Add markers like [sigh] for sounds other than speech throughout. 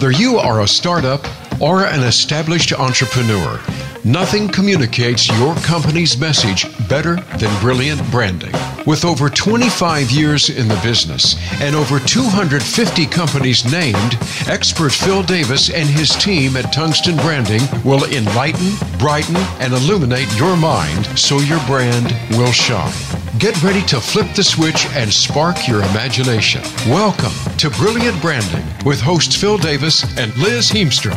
Whether you are a startup or an established entrepreneur, nothing communicates your company's message better than brilliant branding. With over 25 years in the business and over 250 companies named, expert Phil Davis and his team at Tungsten Branding will enlighten, brighten, and illuminate your mind so your brand will shine. Get ready to flip the switch and spark your imagination. Welcome to Brilliant Branding with hosts Phil Davis and Liz Heemstra.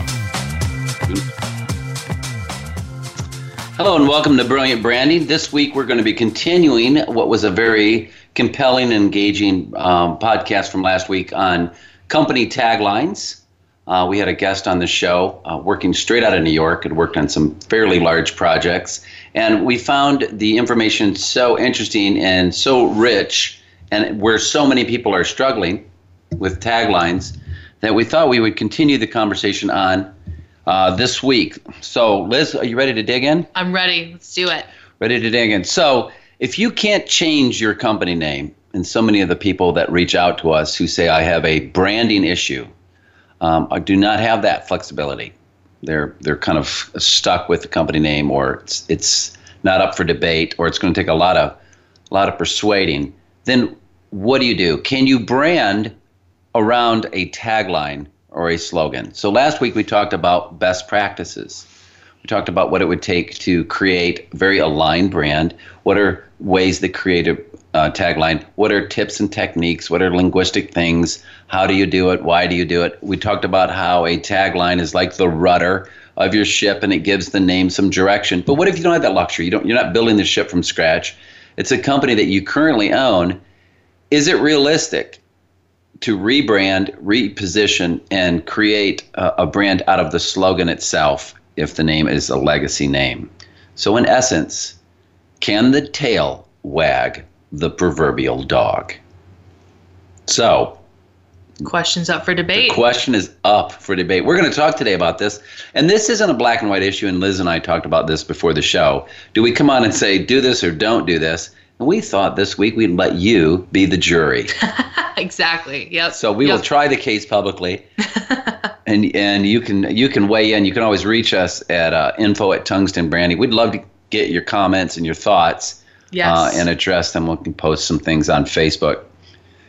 Hello and welcome to Brilliant Branding. This week we're going to be continuing what was a very compelling engaging um, podcast from last week on company taglines. Uh, we had a guest on the show uh, working straight out of New York, had worked on some fairly large projects, and we found the information so interesting and so rich, and where so many people are struggling with taglines, that we thought we would continue the conversation on uh, this week. So, Liz, are you ready to dig in? I'm ready. Let's do it. Ready to dig in. So, if you can't change your company name, and so many of the people that reach out to us who say, I have a branding issue, um, I do not have that flexibility. They're, they're kind of stuck with the company name, or it's, it's not up for debate, or it's going to take a lot of, a lot of persuading. Then, what do you do? Can you brand around a tagline or a slogan. So last week we talked about best practices. We talked about what it would take to create a very aligned brand. What are ways that create a uh, tagline? What are tips and techniques? What are linguistic things? How do you do it? Why do you do it? We talked about how a tagline is like the rudder of your ship and it gives the name some direction. But what if you don't have that luxury? You don't, you're not building the ship from scratch. It's a company that you currently own. Is it realistic? to rebrand, reposition, and create a, a, brand out of the slogan itself if the name is a legacy name. So, in essence, can the tail wag the proverbial dog? So, questions up for debate. The question is up for debate. We're going to talk today about this. And this isn't a black and white issue, and Liz and I talked about this before the show. Do we come on and say, do this or don't do this? And we thought this week we'd let you be the jury. [laughs] exactly. Yep. So we yep. will try the case publicly, [laughs] and and you can you can weigh in. You can always reach us at uh, info at tungsten brandy. We'd love to get your comments and your thoughts. Yes. Uh, and address them. We can post some things on Facebook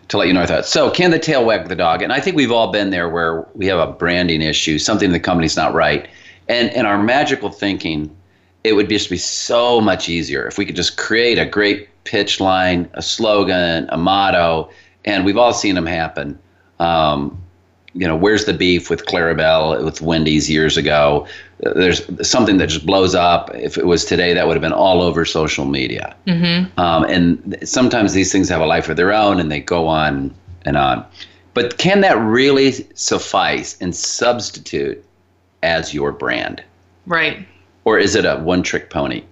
to let you know our thoughts. So, can the tail wag the dog? And I think we've all been there where we have a branding issue, something in the company's not right, and in our magical thinking, it would just be so much easier if we could just create a great pitch line, a slogan, a motto, and we've all seen them happen. Um, you know, where's the beef with Clara Peller with Wendy's years ago? There's something that just blows up. If it was today, that would have been all over social media. Mm-hmm. Um, and sometimes these things have a life of their own, and they go on and on. But can that really suffice and substitute as your brand? Right. Or is it a one-trick pony?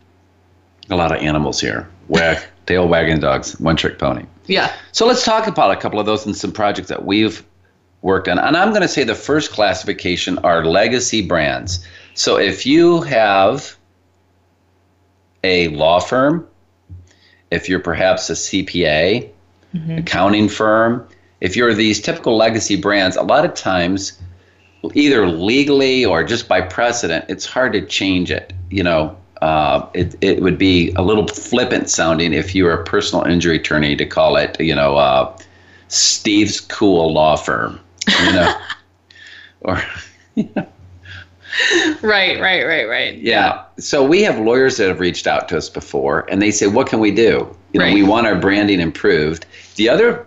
A lot of animals here. Whack [laughs] tail wagging dogs, one trick pony. Yeah. So let's talk about a couple of those and some projects that we've worked on. And I'm going to say the first classification are legacy brands. So if you have a law firm, if you're perhaps a CPA, mm-hmm. accounting firm, if you're these typical legacy brands, a lot of times, either legally or just by precedent, it's hard to change it. You know, uh, it, it would be a little flippant sounding if you were a personal injury attorney to call it, you know, uh, Steve's Cool Law Firm, you know, [laughs] or. [laughs] You know. Right, right, right, right. Yeah. So we have lawyers that have reached out to us before, and they say, "What can we do? You know, right. we want our branding improved." The other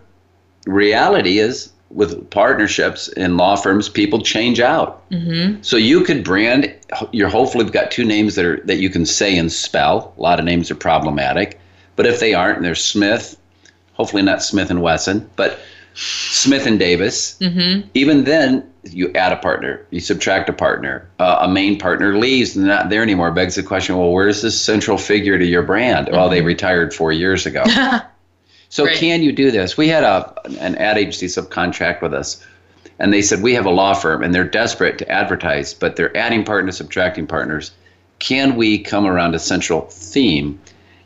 reality is with partnerships in law firms, people change out. Mm-hmm. So you could brand. You're hopefully we've got two names that are that you can say and spell. A lot of names are problematic, but if they aren't, and they're Smith, hopefully not Smith and Wesson, but Smith and Davis. Mm-hmm. Even then, you add a partner, you subtract a partner. Uh, a main partner leaves and they're not there anymore. Begs the question: Well, where's this central figure to your brand? Mm-hmm. Well, they retired four years ago. [laughs] So right. can you do this? We had a an ad agency subcontract with us, and they said we have a law firm and they're desperate to advertise, but they're adding partners, subtracting partners. Can we come around a central theme?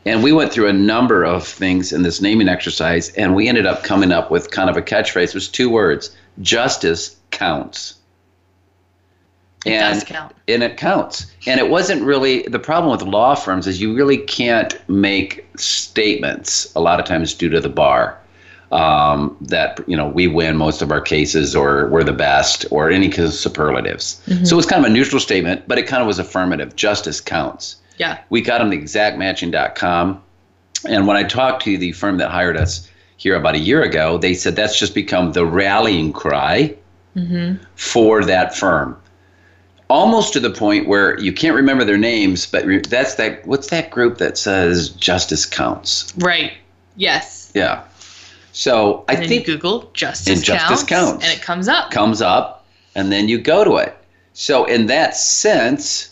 And we went through a number of things in this naming exercise, and we ended up coming up with kind of a catchphrase. It was two words: justice counts. It and does count. and it counts. And it wasn't really the problem with law firms is you really can't make statements a lot of times due to the bar um, that you know we win most of our cases or we're the best or any kind of superlatives. So it was kind of a neutral statement, but it kind of was affirmative. Justice counts. Yeah. We got them the exactmatching.com. And when I talked to the firm that hired us here about a year ago, they said that's just become the rallying cry for that firm. Almost to the point where you can't remember their names, but re- that's that. What's that group that says justice counts? Right. Yes. Yeah. So I then think you Google justice, And justice counts. and it comes up. comes up and then you go to it. So, in that sense,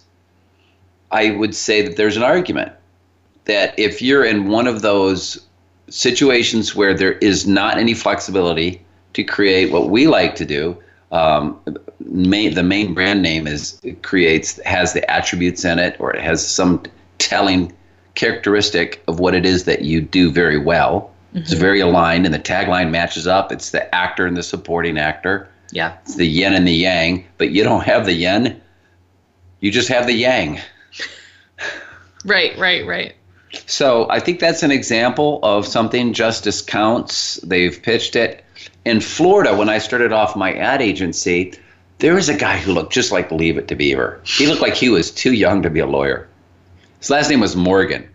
I would say that there's an argument that if you're in one of those situations where there is not any flexibility to create what we like to do, um, main, the main brand name is creates has the attributes in it or it has some telling characteristic of what it is that you do very well. It's very aligned, and the tagline matches up. It's the actor and the supporting actor. Yeah. It's the yin and the yang, but you don't have the yin. You just have the yang. [laughs] Right. Right. Right. So I think that's an example of something justice counts. They've pitched it. In Florida, when I started off my ad agency, there was a guy who looked just like Leave It to Beaver. He looked like he was too young to be a lawyer. His last name was Morgan.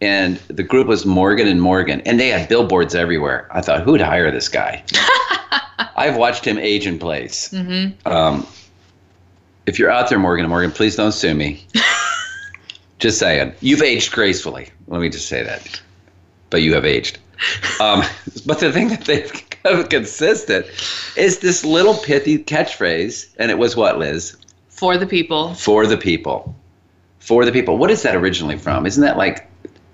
And the group was Morgan and Morgan. And they had billboards everywhere. I thought, who'd hire this guy? [laughs] I've watched him age in place. Mm-hmm. Um, if you're out there, Morgan and Morgan, please don't sue me. [laughs] just saying. You've aged gracefully. Let me just say that. But you have aged. [laughs] Um, but the thing that they've [laughs] consistent is this little pithy catchphrase. And it was what, Liz? For the people. For the people. For the people. What is that originally from? Isn't that like,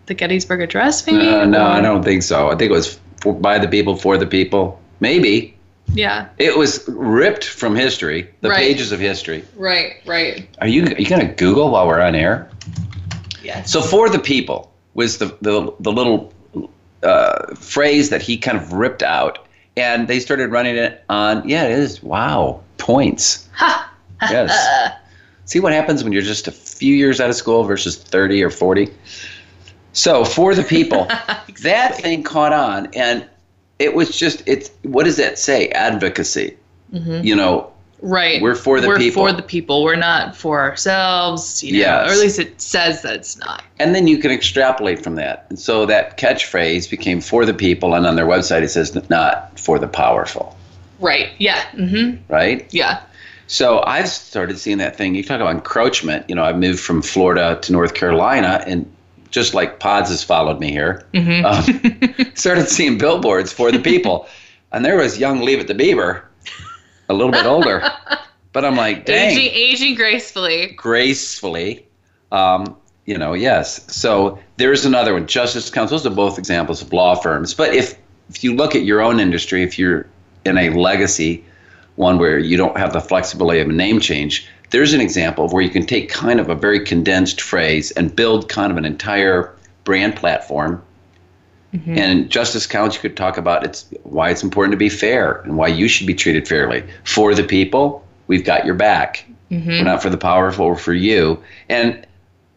The Gettysburg Address, maybe? uh, no, Or- I don't think so. I think it was for, by the people, for the people. Maybe. Yeah. It was ripped from history, the Right. pages of history. Right. Right. Are you, are you going to Google while we're on air? Yes. So for the people was the the, the little uh, phrase that he kind of ripped out, and they started running it on. Yeah, it is. Wow, points. Ha. [laughs] Yes. See what happens when you're just a few years out of school versus thirty or forty. So for the people, [laughs] that thing caught on, and it was just it's. What does that say? Advocacy. Mm-hmm. You know, Right. We're for the We're people. for the people. We're not for ourselves. You know, Yes. Or at least it says that it's not. And then you can extrapolate from that. And so that catchphrase became for the people, and on their website it says not for the powerful, Right. Yeah. Mm-hmm. right? Yeah. So I've started seeing that thing. You talk about encroachment. You know, I moved from Florida to North Carolina, and just like Pods has followed me here, um, [laughs] started seeing billboards for the people. [laughs] And there was young Leave It to Beaver, a little bit older. [laughs] But I'm like, dang Aging, aging gracefully. gracefully. Um, you know, yes. So there's another one. Justice Counts. Those are both examples of law firms. But if if you look at your own industry, if you're in a legacy one where you don't have the flexibility of a name change, there's an example of where you can take kind of a very condensed phrase and build kind of an entire brand platform. And Justice Counts, you could talk about it's why it's important to be fair and why you should be treated fairly. For the people, we've got your back. We're not for the powerful, we're for you. And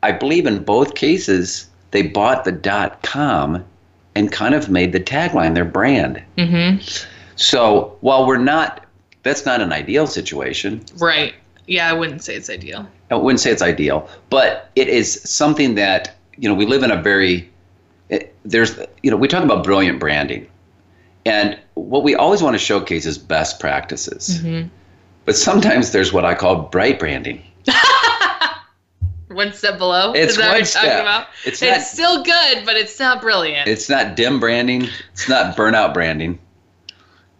I believe in both cases, they bought the dot com and kind of made the tagline their brand. Mm-hmm. So while we're not, that's not an ideal situation. Right. Yeah, I wouldn't say it's ideal. I wouldn't say it's ideal, but it is something that, you know, we live in a very, it, there's, you know, we talk about brilliant branding. And what we always want to showcase is best practices. But sometimes there's what I call bright branding. [laughs] One step below. It's Is that what one step. about? It's It's, not- still good, but it's not brilliant. It's not dim branding. It's not burnout branding,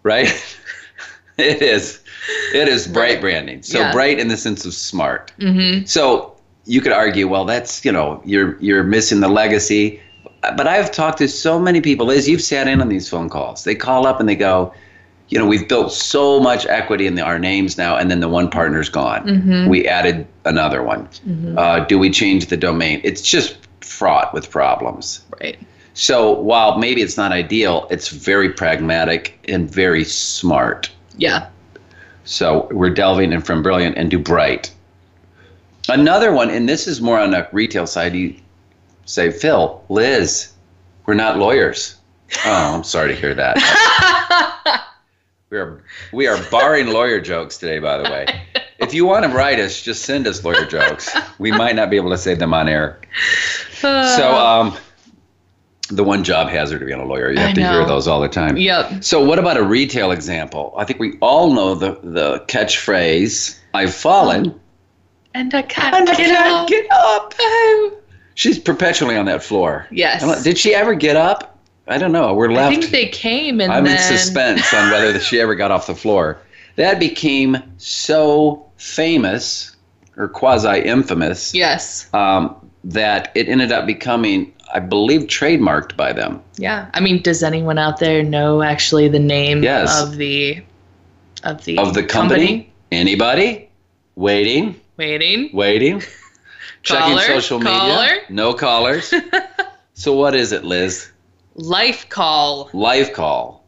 right? [laughs] it is. It is bright Right. branding. So Yeah. bright in the sense of smart. mm-hmm. So you could argue, well, that's you know, you're you're missing the legacy. But I've talked to so many people. Liz, you've sat in on these phone calls. They call up and they go, you know, we've built so much equity in the, our names now, and then the one partner's gone. Mm-hmm. We added another one. Uh, do we change the domain? It's just fraught with problems. Right. So while maybe it's not ideal, it's very pragmatic and very smart. Yeah. So we're delving in from brilliant into bright. Another one, and this is more on the retail side. You say, Phil, Liz, we're not lawyers. Oh, I'm sorry to hear that. [laughs] we are we are barring lawyer jokes today, by the way. If you want to write us, just send us lawyer jokes. We might not be able to say them on air. So, um, the one job hazard to being a lawyer, you have to hear those all the time. Yep. So, what about a retail example? I think we all know the the catchphrase "I've fallen." And I can't And I get can't up. get up. Oh. She's perpetually on that floor. Yes. Did she ever get up? I don't know. We're left. I think they came and I'm then in suspense on whether she ever got off the floor. That became so famous or quasi infamous Yes. um, that it ended up becoming, I believe, trademarked by them. Yeah. I mean, does anyone out there know actually the name Yes. of the of the Of the company? Anybody? Waiting, Waiting. waiting. Checking Caller, social media. caller. No callers. [laughs] so what is it, Liz? Life call, Life call.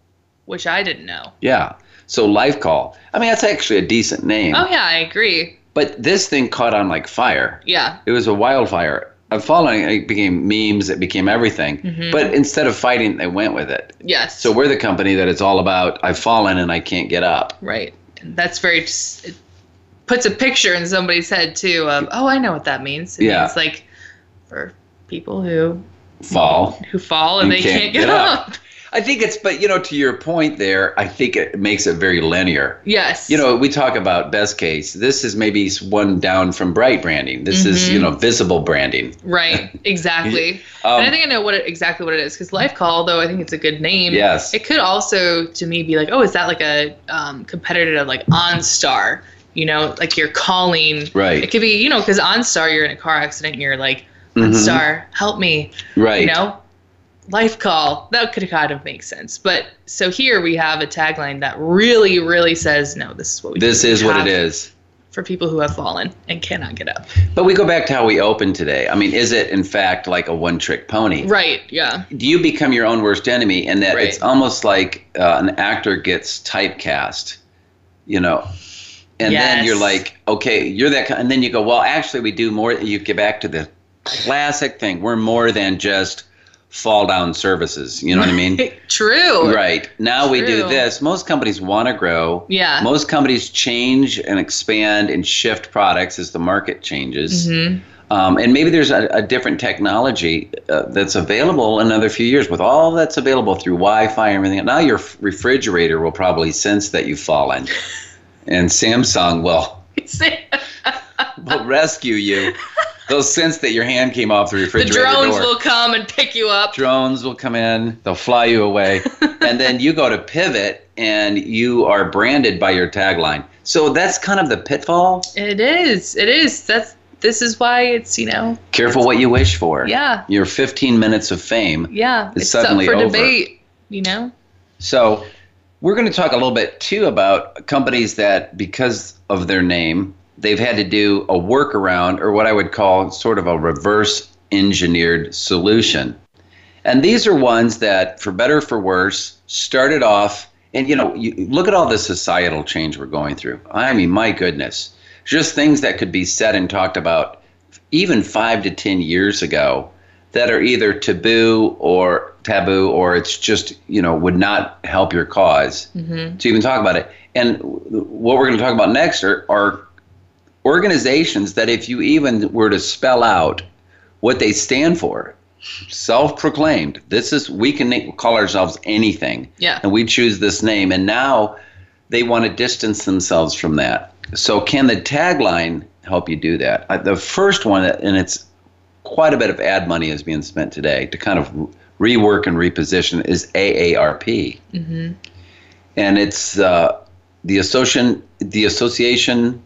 which I didn't know. Yeah. So life call. I mean, that's actually a decent name. Oh yeah, I agree. But this thing caught on like fire. Yeah. It was a wildfire. I'm following it became memes, it became everything. Mhm. But instead of fighting, they went with it. Yes. So we're the company that it's all about I've fallen and I can't get up. right. That's very. Puts a picture in somebody's head too of oh I know what that means. It Yeah. means like for people who Fall. who fall and they can't can't, get up. up. I think it's but you know, to your point there, I think it makes it very linear. Yes. You know, we talk about best case. This is maybe one down from bright branding. This is, you know, visible branding. Right. [laughs] Exactly. Um, and I think I know what it, exactly what it is because Life Call, though I think it's a good name. Yes. It could also, to me, be like, oh, is that like a um, competitor to like OnStar? You know, like you're calling. Right. It could be, you know, because OnStar, you're in a car accident, and you're like. OnStar, help me. Right. You know, Life Call. That could kind of make sense. But so here we have a tagline that really, really says, no, this is what we. This is what it is. for people who have fallen and cannot get up. But we go back to how we opened today. I mean, is it in fact like a one trick pony? Right. Yeah. Do you become your own worst enemy? And that Right. it's almost like uh, an actor gets typecast, you know? And then you're like, okay, you're that, and then you go, well, actually, we do more. You get back to the classic thing. We're more than just fall down services. You know what I mean? [laughs] True. Right. Now we do this. Most companies want to grow. Yeah. Most companies change and expand and shift products as the market changes. Mhm. Um, and maybe there's a, a different technology uh, that's available another few years with all that's available through Wi-Fi and everything. Now your refrigerator will probably sense that you've fallen, and Samsung will [laughs] will rescue you. They'll sense that your hand came off the refrigerator. the drones door. will come and pick you up. drones will come in. They'll fly you away, [laughs] and then you go to pivot, and you are branded by your tagline. So that's kind of the pitfall. It is. It is. That's. This is why it's you know. Careful what you wish for. Yeah. Your 15 minutes of fame Yeah. It's It's, up for over. debate. You know. So, we're going to talk a little bit too about companies that, because of their name, they've had to do a workaround or what I would call sort of a reverse engineered solution. And these are ones that, for better or for worse, started off. And you know, you look at all the societal change we're going through. I mean, my goodness, just things that could be said and talked about even five to ten years ago that are either taboo or taboo or it's just you know would not help your cause. Hmm to even talk about it. And what we're going to talk about next are, are organizations that if you even were to spell out what they stand for self-proclaimed this is we can na- call ourselves anything. Yeah. and we choose this name and now they want to distance themselves from that. So can the tagline help you do that? Uh, the first one and it's quite a bit of ad money is being spent today to kind of rework and reposition is aarp hmm and it's uh, the association the association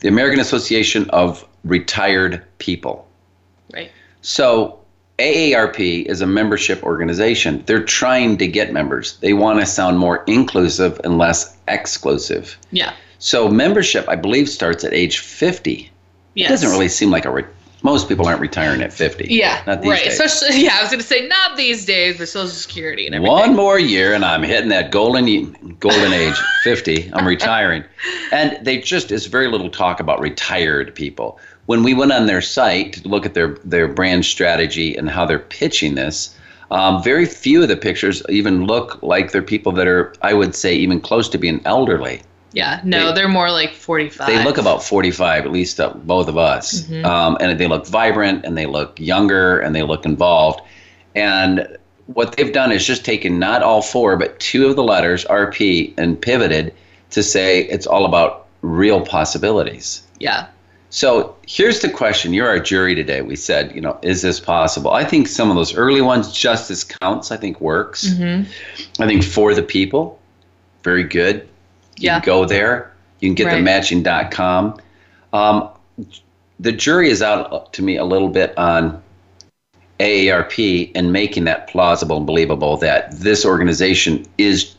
the american association of retired people Right. so AARP is a membership organization. They're trying to get members. They want to sound more inclusive and less exclusive. Yeah. So membership, I believe, starts at age 50. Yes. It doesn't really seem like a re- most people aren't retiring at 50. Yeah, not these right. days. Especially, [laughs] yeah, I was going to say not these days, but Social Security and everything. One more year, and I'm hitting that golden golden age, [laughs] 50. I'm retiring, and they just is very little talk about retired people. When we went on their site to look at their their brand strategy and how they're pitching this, um, very few of the pictures even look like they're people that are, I would say, even close to being elderly. Yeah, no, They- are more like 45. They look about 45, at least uh, both of us. Mhm. Um, and they look vibrant and they look younger and they look involved. And what they've done is just taken not all four, but two of the letters, RP, and pivoted to say it's all about real possibilities. Yeah. So here's the question. You're our jury today. We said, you know, is this possible? I think some of those early ones, Justice Counts, I think works. hmm I think For the People, very good. You Yeah. can go there. You can get the matching.com. Um, the jury is out to me a little bit on AARP and making that plausible and believable that this organization is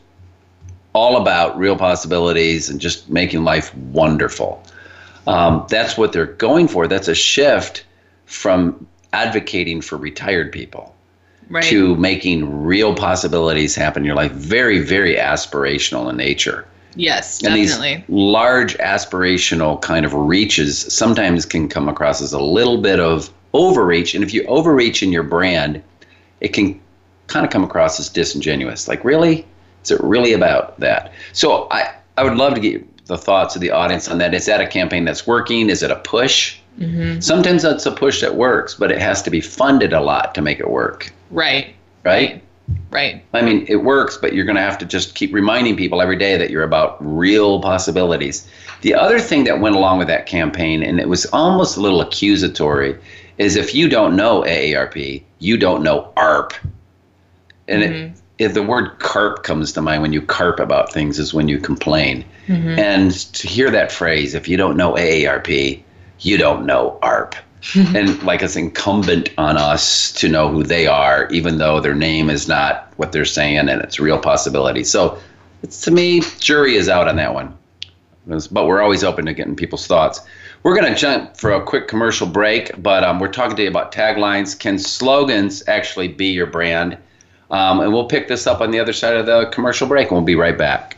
all about real possibilities and just making life wonderful. Um, that's what they're going for. That's a shift from advocating for retired people Right. to making real possibilities happen in your life. Very, very aspirational in nature. Yes, And definitely. these large aspirational kind of reaches sometimes can come across as a little bit of overreach. And if you overreach in your brand, it can kind of come across as disingenuous. Like, really? Is it really about that? So I, I would love to get the thoughts of the audience on that. Is that a campaign that's working? Is it a push? hmm Sometimes that's a push that works, but it has to be funded a lot to make it work, Right. right? Right. I mean, it works, but you're going to have to just keep reminding people every day that you're about real possibilities. The other thing that went along with that campaign, and it was almost a little accusatory, is if you don't know AARP, you don't know ARP. And Mhm. it, if the word carp comes to mind when you carp about things, is when you complain. Mhm. And to hear that phrase, if you don't know AARP, you don't know ARP. And like it's incumbent on us to know who they are, even though their name is not what they're saying and it's a real possibility. So it's to me, jury is out on that one. But we're always open to getting people's thoughts. We're going to jump for a quick commercial break, but um, we're talking to you about taglines. Can slogans actually be your brand? Um, and we'll pick this up on the other side of the commercial break, and we'll be right back.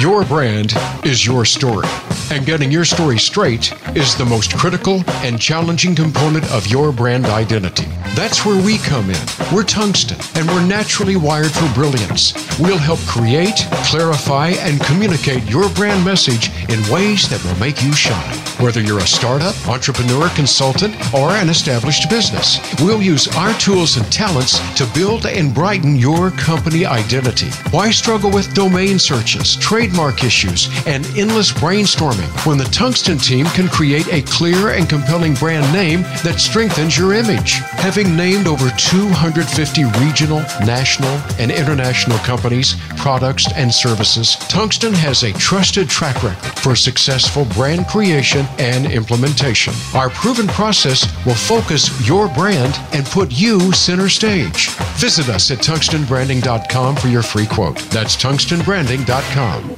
Your brand is your story, and getting your story straight is the most critical and challenging component of your brand identity. That's where we come in. We're tungsten, and we're naturally wired for brilliance. We'll help create, clarify, and communicate your brand message in ways that will make you shine. Whether you're a startup, entrepreneur, consultant, or an established business, we'll use our tools and talents to build and brighten your company identity. Why struggle with domain searches, trademark issues, and endless brainstorming when the Tungsten team can create a clear and compelling brand name that strengthens your image? Having named over 250 regional, national, and international companies, products, and services, Tungsten has a trusted track record for successful brand creation and implementation. Our proven process will focus your brand and put you center stage. Visit us at tungstenbranding.com for your free quote. That's tungstenbranding.com.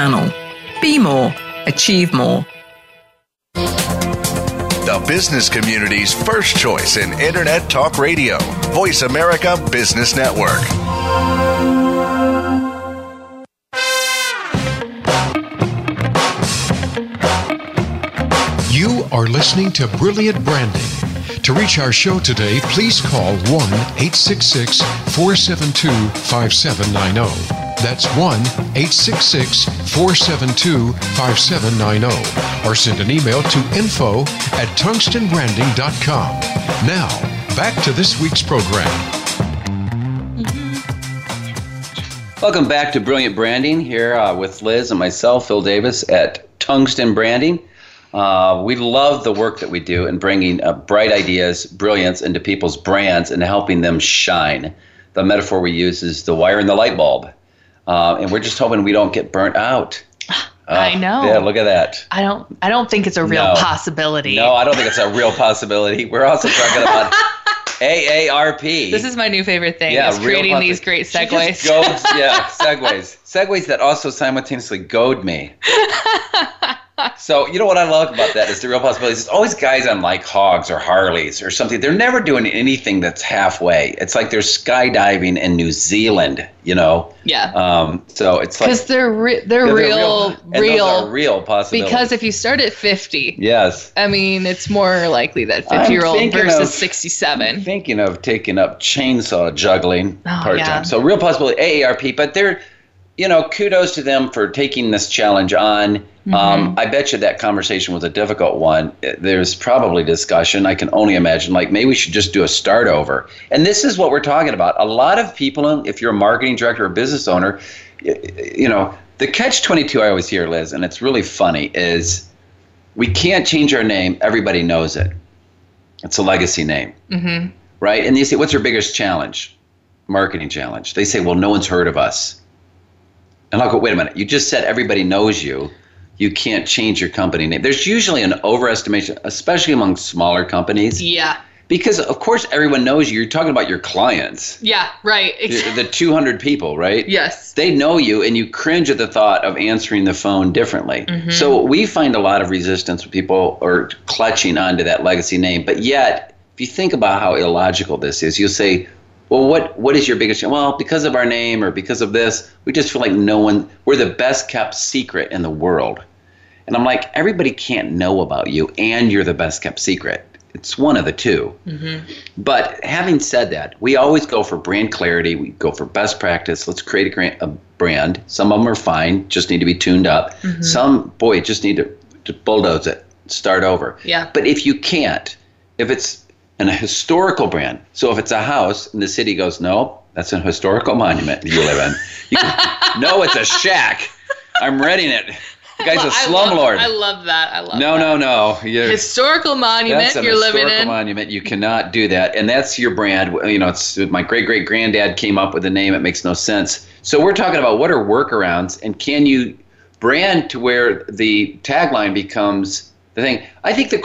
Be more, achieve more. The business community's first choice in Internet Talk Radio. Voice America Business Network. You are listening to Brilliant Branding. To reach our show today, please call 1 866 472 5790. That's 1 866 472 5790 or send an email to info at tungstenbranding.com. Now, back to this week's program. Welcome back to Brilliant Branding here uh, with Liz and myself, Phil Davis at Tungsten Branding. Uh, we love the work that we do in bringing uh, bright ideas, brilliance into people's brands and helping them shine. The metaphor we use is the wire in the light bulb. Uh, and we're just hoping we don't get burnt out. [sighs] I know. Yeah, look at that. I don't. I don't think it's a real No. possibility. No, I don't think it's a real possibility. We're also talking about [laughs] AARP. This is my new favorite thing. Yeah, is creating these great segues. goads, yeah, [laughs] segues. Segues that also simultaneously goad me. [laughs] so you know what I love about that is the real possibilities. It's always guys on like hogs or Harleys or something. They're never doing anything that's halfway. It's like they're skydiving in New Zealand, you know. yeah. Um, so it's like Because they're re- they're, they're real, real. are real possibilities. because if you start at 50, yes. I mean, it's more likely that 50 year old versus of- 67. thinking of taking up chainsaw juggling Oh, part time. yeah. So real possibility AARP, but they're, you know, kudos to them for taking this challenge on. Mm-hmm. Um, I bet you that conversation was a difficult one. There's probably discussion. I can only imagine, like, maybe we should just do a start over. And this is what we're talking about. A lot of people, if you're a marketing director or business owner, you know, the catch 22 I always hear, Liz, and it's really funny, is we can't change our name. Everybody knows it. It's a legacy name hmm right? And you say, what's your biggest challenge? Marketing challenge. They say, well, no one's heard of us. And I'll go, wait a minute. You just said everybody knows you. You can't change your company name. There's usually an overestimation, especially among smaller companies, Yeah. because of course everyone knows you. You're talking about your clients, Yeah. Right. Ex- the 200 people, right? yes. they know you and you cringe at the thought of answering the phone differently. Mm-hmm. So we find a lot of resistance when people are clutching onto that legacy name. But yet, if you think about how illogical this is, you'll say, well, what, what is your biggest? Well, because of our name or because of this, we just feel like no one, we're the best kept secret in the world. And I'm like, everybody can't know about you and you're the best kept secret. It's one of the 2 mm-hmm. But having said that, we always go for brand clarity. We go for best practice. Let's create a, gra- a brand. Some of them are fine, just need to be tuned up. Mm-hmm. Some, boy, just need to, to bulldoze it, start over. Yeah. But if you can't, if it's an, a historical brand, so if it's a house and the city goes, no, that's an historical monument you live in. You no, it's a shack. I'm renting it. The guy's a slumlord. love, I love that. I love No, that. no, no. You're, Historical monument you're living in. historical monument. You cannot do that, and that's your brand. You know, it's my great great granddad came up with the name. It makes no sense. So we're talking about what are workarounds, and can you brand to where the tagline becomes the thing? I think the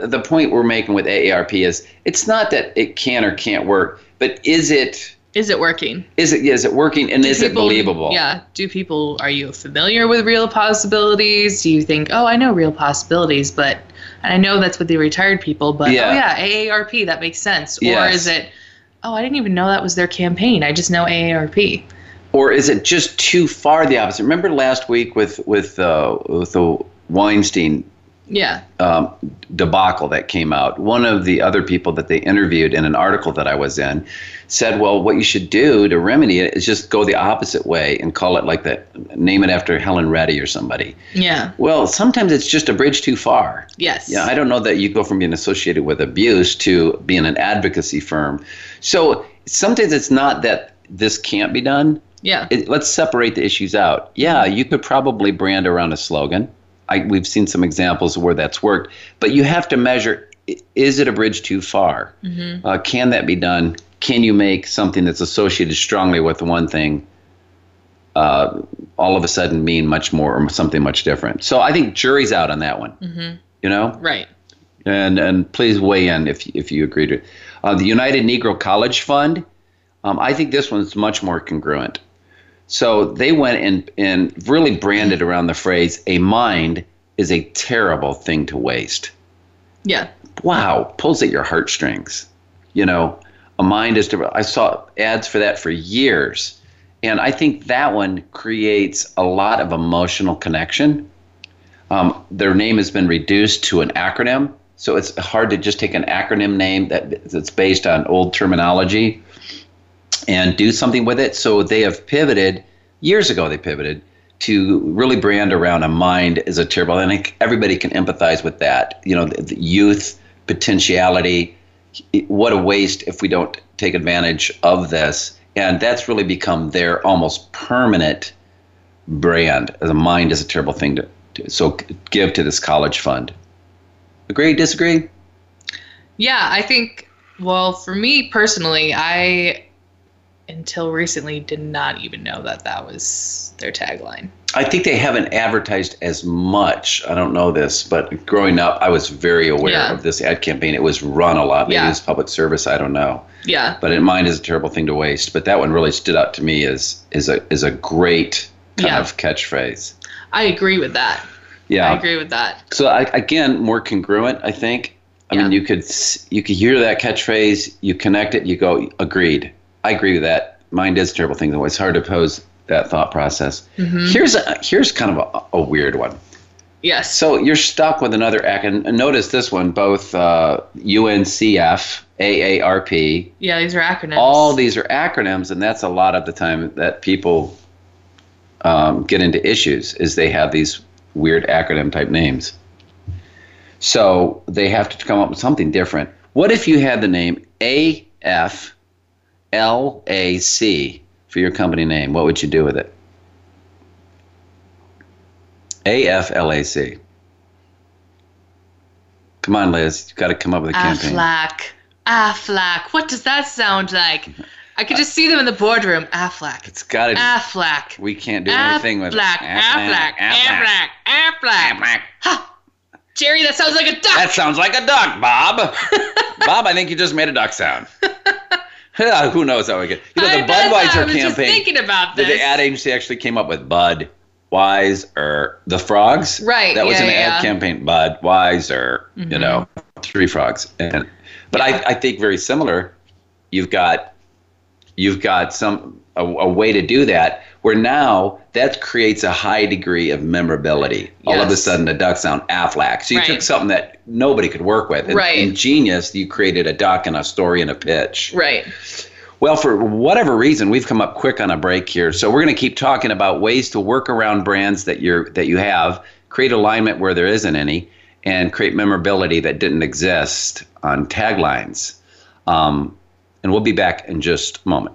the, the point we're making with AARP is it's not that it can or can't work, but is it Is it working? is it is it working and Do is it believable? Yeah. Do people are you familiar with real possibilities? Do you think, oh, I know real possibilities, but and I know that's with the retired people, but Yeah. oh yeah, AARP, that makes sense. Or is it, oh, I didn't even know that was their campaign. I just know AARP. or is it just too far the opposite? Remember last week with with uh, with the Weinstein Yeah. um, debacle that came out. One of the other people that they interviewed in an article that I was in said, "Well, what you should do to remedy it is just go the opposite way and call it like that, name it after Helen Reddy or somebody." Yeah. Well, sometimes it's just a bridge too far. Yes. Yeah, I don't know that you go from being associated with abuse to being an advocacy firm. So sometimes it's not that this can't be done. yeah. It, let's separate the issues out. Yeah, you could probably brand around a slogan. I, we've seen some examples where that's worked, but you have to measure: is it a bridge too far? Uh, can that be done? Can you make something that's associated strongly with one thing uh, all of a sudden mean much more or something much different? So I think jury's out on that one. You know, right. and and please weigh in if if you agree to it. Uh, the United Negro College Fund, um, I think this one's much more congruent. So they went and and really branded around the phrase "a mind is a terrible thing to waste." Yeah. Wow, pulls at your heartstrings. You know, a mind is. To, I saw ads for that for years, and I think that one creates a lot of emotional connection. Um, their name has been reduced to an acronym, so it's hard to just take an acronym name that that's based on old terminology and do something with it. So they have pivoted years ago they pivoted to really brand around a mind is a terrible. And I think everybody can empathize with that. You know, the, the youth potentiality. What a waste if we don't take advantage of this. And that's really become their almost permanent brand. As a mind is a terrible thing to, to so give to this college fund. Agree? Disagree? Yeah, I think. Well, for me personally, I until recently did not even know that that was their tagline. I think they haven't advertised as much. I don't know this, but growing up, I was very aware Yeah. of this ad campaign. It was run a lot. Maybe Yeah. it's public service. I don't know. Yeah. But in mind is a terrible thing to waste. But that one really stood out to me as is a is a great kind Yeah. of catchphrase. I agree with that. Yeah. I agree with that. So I, again, more congruent. I think. I mean, you could you could hear that catchphrase, you connect it, you go, agreed. I agree with that. Mind is a terrible thing. Though it's hard to pose that thought process. Mm-hmm. Here's a, here's kind of a, a weird one. Yes. So you're stuck with another acronym. And notice this one, both uh, UNCF, AARP, yeah, these are acronyms. all these are acronyms, and that's a lot of the time that people um, get into issues is they have these weird acronym type names. So they have to come up with something different. What if you had the name AFLAC for your company name? What would you do with it? AFLAC. Come on, Liz. You've got to come up with a campaign. Aflac. Aflac. What does that sound like? I could just see them in the boardroom. Aflac. It's got to. Aflac. We can't do anything with Aflac. Aflac. Aflac. Aflac. Aflac. Ha! Jerry, that sounds like a duck. That sounds like a duck, Bob. [laughs] Bob, I think you just made a duck sound. [laughs] Yeah, [laughs] Who knows how we get? You know, the bet Budweiser I was just campaign. thinking about The, this. the ad agency actually came up with Bud Wise or the frogs. Right, That was yeah, an yeah. Mm-hmm. ad campaign. Bud Weiser. You know, three frogs. And but I, I think very similar. You've got you've got some a, a way to do that where now that creates a high degree of memorability. All of a sudden, the duck sound Aflac. So you Right. took something that nobody could work with. And, Right. In Genius, you created a duck and a story and a pitch. Right. Well, for whatever reason, we've come up quick on a break here, so we're going to keep talking about ways to work around brands that you're that you have, create alignment where there isn't any, and create memorability that didn't exist on taglines. Um, and we'll be back in just a moment.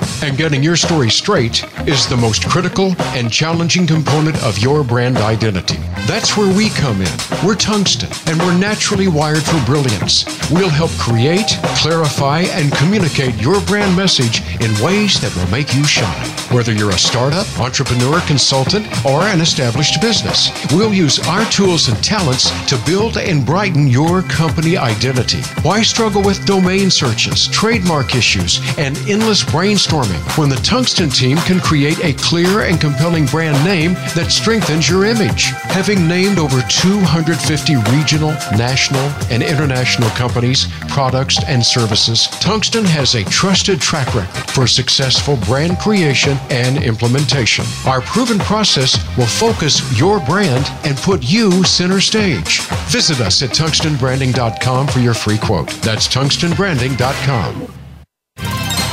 and getting your story straight is the most critical and challenging component of your brand identity. That's where we come in. We're tungsten, and we're naturally wired for brilliance. We'll help create, clarify, and communicate your brand message in ways that will make you shine. Whether you're a startup, entrepreneur, consultant, or an established business, we'll use our tools and talents to build and brighten your company identity. Why struggle with domain searches, trademark issues, and endless brainstorming when the Tungsten team can create a clear and compelling brand name that strengthens your image? Having named over 250 regional, national, and international companies, products, and services, Tungsten has a trusted track record for successful brand creation and implementation. Our proven process will focus your brand and put you center stage. Visit us at tungstenbranding.com for your free quote. That's tungstenbranding.com.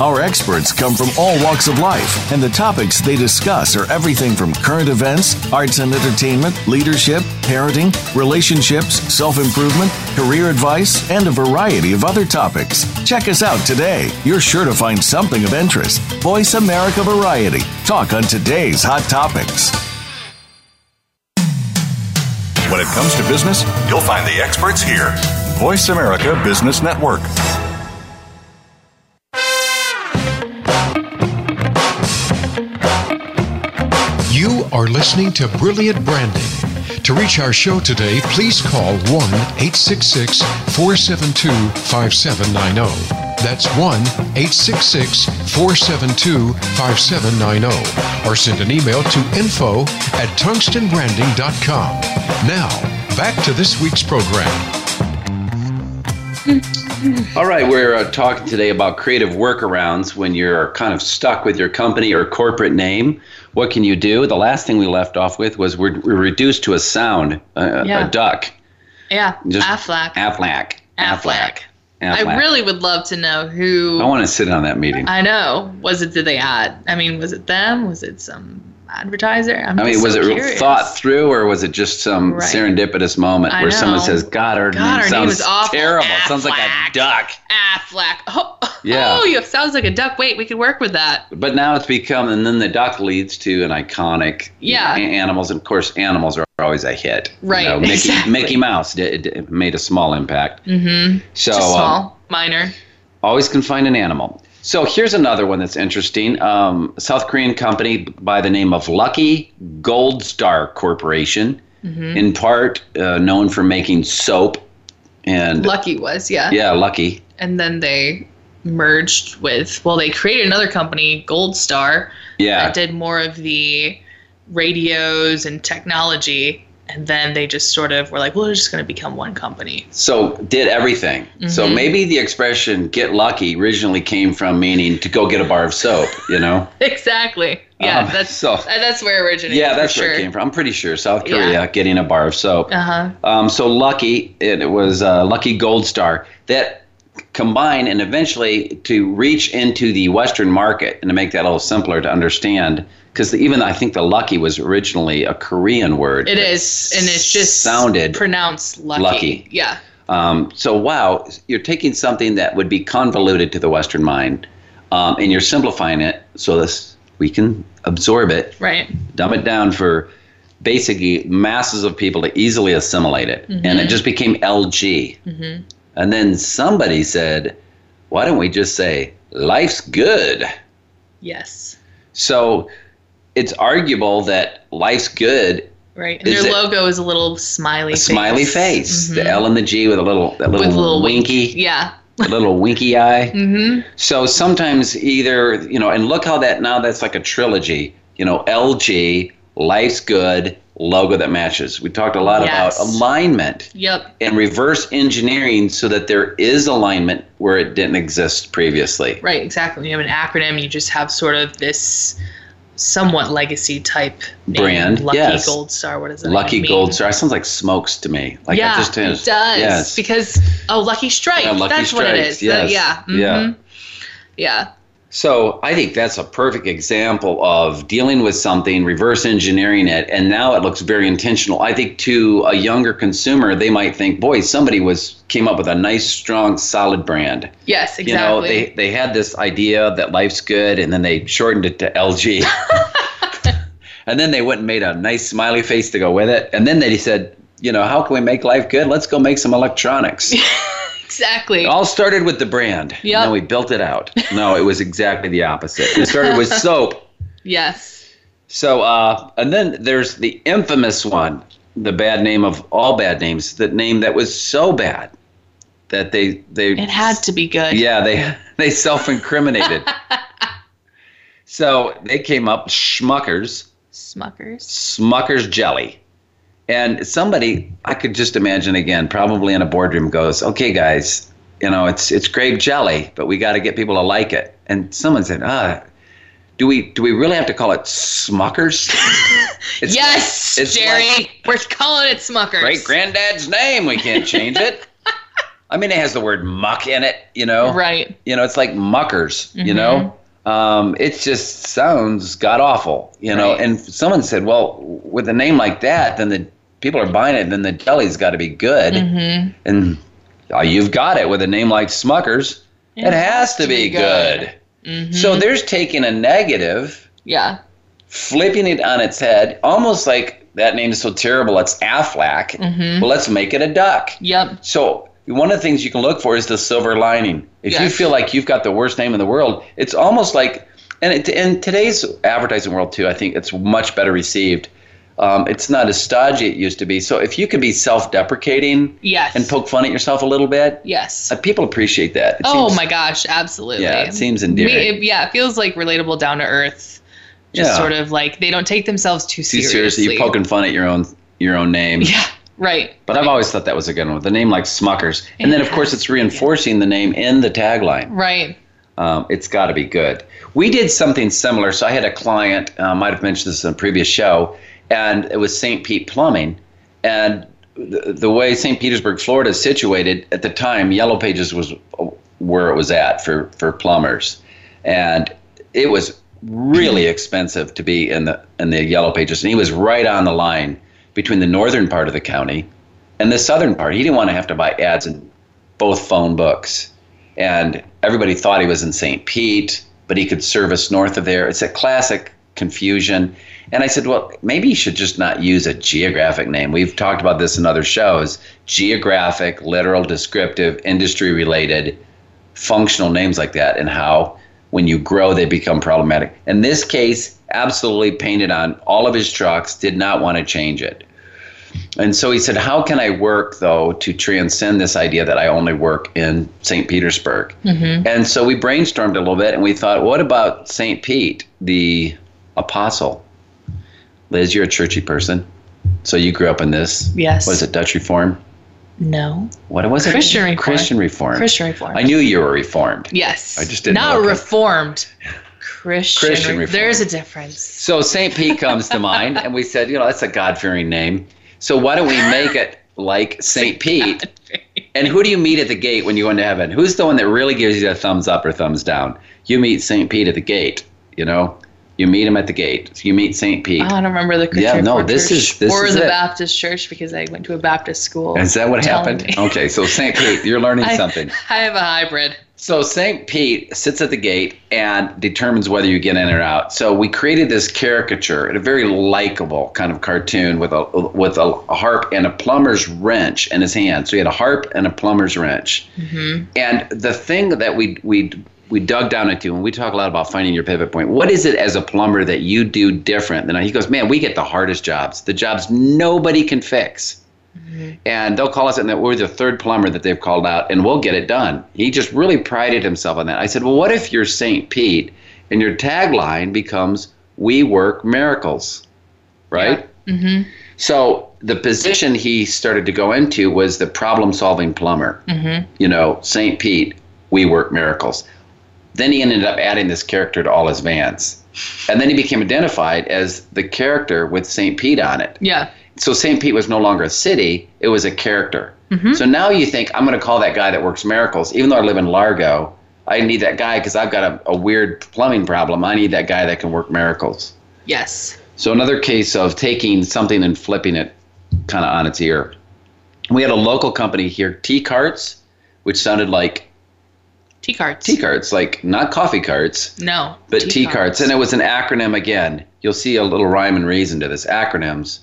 Our experts come from all walks of life, and the topics they discuss are everything from current events, arts and entertainment, leadership, parenting, relationships, self improvement, career advice, and a variety of other topics. Check us out today. You're sure to find something of interest. Voice America Variety. Talk on today's hot topics. When it comes to business, you'll find the experts here. Voice America Business Network. Are listening to Brilliant Branding. To reach our show today, please call 1 866 472 5790. That's 1 866 472 5790 or send an email to info at tungstenbranding.com. Now, back to this week's program. All right, we're uh, talking today about creative workarounds when you're kind of stuck with your company or corporate name. What can you do? The last thing we left off with was we're, we're reduced to a sound, a, Yeah. a duck. Yeah, Just Aflac. Aflac. Aflac. I Aflac. really would love to know who. I want to sit on that meeting. I know. Was it? Did they add? I mean, was it them? Was it some advertiser? I'm I mean, was so it curious. thought through, or was it just some Right. serendipitous moment I where someone says, "God, our God, name sounds is awful. terrible. It sounds like a duck." Aflac. Oh, Yeah. [laughs] Oh, you sounds like a duck. Wait, we could work with that. But now it's become, and then the duck leads to an iconic Yeah. a- animals. And of course, animals are always a hit. You Right, know, Mickey, exactly. Mickey Mouse did, did- made a small impact. Mm-hmm. So Just um, minor. always can find an animal. So here's another one that's interesting. Um, South Korean company by the name of Lucky Gold Star Corporation, Mm-hmm. in part uh, known for making soap. And Lucky was, yeah. yeah, Lucky. And then they merged with. Well, they created another company, Gold Star, Yeah. that did more of the radios and technology. And then they just sort of were like, well, we're just going to become one company. So did everything. So Mhm. maybe the expression "get lucky" originally came from meaning to go get a bar of soap. You know. [laughs] Exactly. Yeah, Um, that's so- uh, that's where it originated. Yeah, that's where sure. it came from. I'm pretty sure South Yeah. Korea getting a bar of soap. Uh huh. Um, so Lucky, it, it was uh, Lucky Gold Star that combined and eventually to reach into the Western market and to make that a little simpler to understand. Because even I think the Lucky was originally a Korean word. It is, and it's just sounded pronounced lucky. lucky. Yeah. Um, so wow, you're taking something that would be convoluted to the Western mind, um, and you're simplifying it so this we can absorb it, Right. dumb it down for basically masses of people to easily assimilate it, and it just became LG. Mhm. And then somebody said, "Why don't we just say life's good?" Yes. So it's arguable that life's good Right. And their it- logo is a little smiley a face. smiley face, the Mhm. L and the G with a little that little, with a little winky, wink. Yeah. a little winky eye. [laughs] Mm-hmm. So sometimes either, you know, and look how that now that's like a trilogy, you know, LG, life's good, logo that matches. We talked a lot Yes. about alignment Yep. and reverse engineering so that there is alignment where it didn't exist previously. Right. Exactly. When you have an acronym, you just have sort of this somewhat legacy type name. Brand, Lucky yes. Gold Star. What is that Lucky? Gold Star. It sounds like smokes to me. Like yeah, it just it does. Yes. Because oh, Lucky Strike. Yeah, Lucky That's what it Strikes, is. yes. That- yeah. Yeah. mhm. Yeah. So I think that's a perfect example of dealing with something, reverse engineering it, and now it looks very intentional. I think to a younger consumer, they might think, "Boy, somebody was came up with a nice, strong, solid brand." Yes. Exactly. You know, they they had this idea that life's good, and then they shortened it to LG, [laughs] [laughs] and then they went and made a nice smiley face to go with it, and then they said, "You know, how can we make life good? Let's go make some electronics." [laughs] exactly. It all started with the brand. Yeah. Then we built it out. No, it was exactly the opposite. It started with [laughs] soap. Yes. So, uh, and then there's the infamous one, the bad name of all bad names, the name that was so bad that they they It had to be good. yeah they [laughs] they self-incriminated. [laughs] so they came up Schmuckers, Smuckers. Smuckers jelly. And somebody I could just imagine again, probably in a boardroom goes, "Okay guys, you know, it's it's grape jelly, but we got to get people to like it." And someone said, "Ah, do we do we really have to call it Smuckers?" [laughs] It's yes, it's Jerry. like- We're calling it Smuckers. Great granddad's name. We can't change it. [laughs] I mean, it has the word muck in it, you know. Right. You know, it's like muckers, you Mhm. know. Um, it just sounds god awful, you know. Right. And someone said, well, with a name like that, then the people are buying it, then the deli's got to be good. Mm-hmm. And uh, you've got it with a name like Smuckers. It, has, to be, good. Mhm. So there's taking a negative yeah. flipping it on its head, almost like that name is so terrible, it's Aflac. Mhm. Well, let's make it a duck. Yep. So one of the things you can look for is the silver lining. If you feel like you've got the worst name in the world, it's almost like, and it, in today's advertising world too, I think it's much better received. Um, it's not as stodgy it used to be. So if you could be self-deprecating Yes. and poke fun at yourself a little bit, yes. uh, people appreciate that. It Oh seems- my gosh, absolutely. Yeah, it seems endearing. it- yeah, it feels like relatable, down to earth. Just Yeah. sort of like they don't take themselves too Too seriously. seriously, you're poking fun at your own your own name. Yeah, right. But I've always thought that was a good one. The name like Smuckers, and then of course it's reinforcing the name in the tagline. Right. Um, it's got to be good. We did something similar. So I had a client, uh, might have mentioned this in a previous show, and it was St. Pete Plumbing. And the, the way St. Petersburg, Florida is situated at the time, Yellow Pages was where it was at for, for plumbers. And it was really expensive to be in the in the Yellow Pages. And he was right on the line between the northern part of the county and the southern part. He didn't want to have to buy ads in both phone books and everybody thought he was in St. Pete, but he could service north of there. It's a classic confusion. And I said, well, maybe you should just not use a geographic name. We've talked about this in other shows geographic, literal, descriptive, industry related, functional names like that, and how when you grow, they become problematic. In this case, absolutely painted on all of his trucks, did not want to change it. And so he said, How can I work, though, to transcend this idea that I only work in St. Petersburg? Mm-hmm. And so we brainstormed a little bit and we thought, What about St. Pete, the apostle? Liz, you're a churchy person. So you grew up in this. Yes. Was it Dutch Reform? No. What was it? Christian Reform. Christian Reform. Christian Reformed. I knew you were Reformed. Yes. I just didn't know. Not reformed. Christian. Christian Reformed. There's a difference. So St. Pete comes to mind, and we said, you know, that's a God fearing name. So why don't we make it like St. Pete? And who do you meet at the gate when you go into heaven? Who's the one that really gives you a thumbs up or thumbs down? You meet St. Pete at the gate, you know? You meet him at the gate. You meet St. Pete. Oh, I don't remember the Christian Yeah, no, this is- this or is the it. Baptist church because I went to a Baptist school. Is that what Tell happened? me. Okay, so [laughs] St. Pete, you're learning I, something. I have a hybrid. So St. Pete sits at the gate and determines whether you get in or out. So we created this caricature, a very likable kind of cartoon with a with a, harp and a plumber's wrench in his hand. So he had a harp and a plumber's wrench. Mm-hmm. And the thing that we we we dug down into, and we talk a lot about finding your pivot point. What is it as a plumber that you do different than he goes? Man, we get the hardest jobs, the jobs nobody can fix and they'll call us and that we're the third plumber that they've called out and we'll get it done he just really prided himself on that i said well what if you're st pete and your tagline becomes we work miracles right Mm-hmm. so the position he started to go into was the problem solving plumber Mm-hmm. you know st pete we work miracles then he ended up adding this character to all his vans and then he became identified as the character with st pete on it Yeah. so St. Pete was no longer a city, it was a character. Mhm. So now you think, I'm going to call that guy that works miracles. Even though I live in Largo, I need that guy because I've got a, a weird plumbing problem. I need that guy that can work miracles. Yes. So another case of taking something and flipping it kind of on its ear. We had a local company here, T Carts, which sounded like T cards. T Carts, like not coffee carts, No. but tea carts. And it was an acronym again. You'll see a little rhyme and reason to this. Acronyms.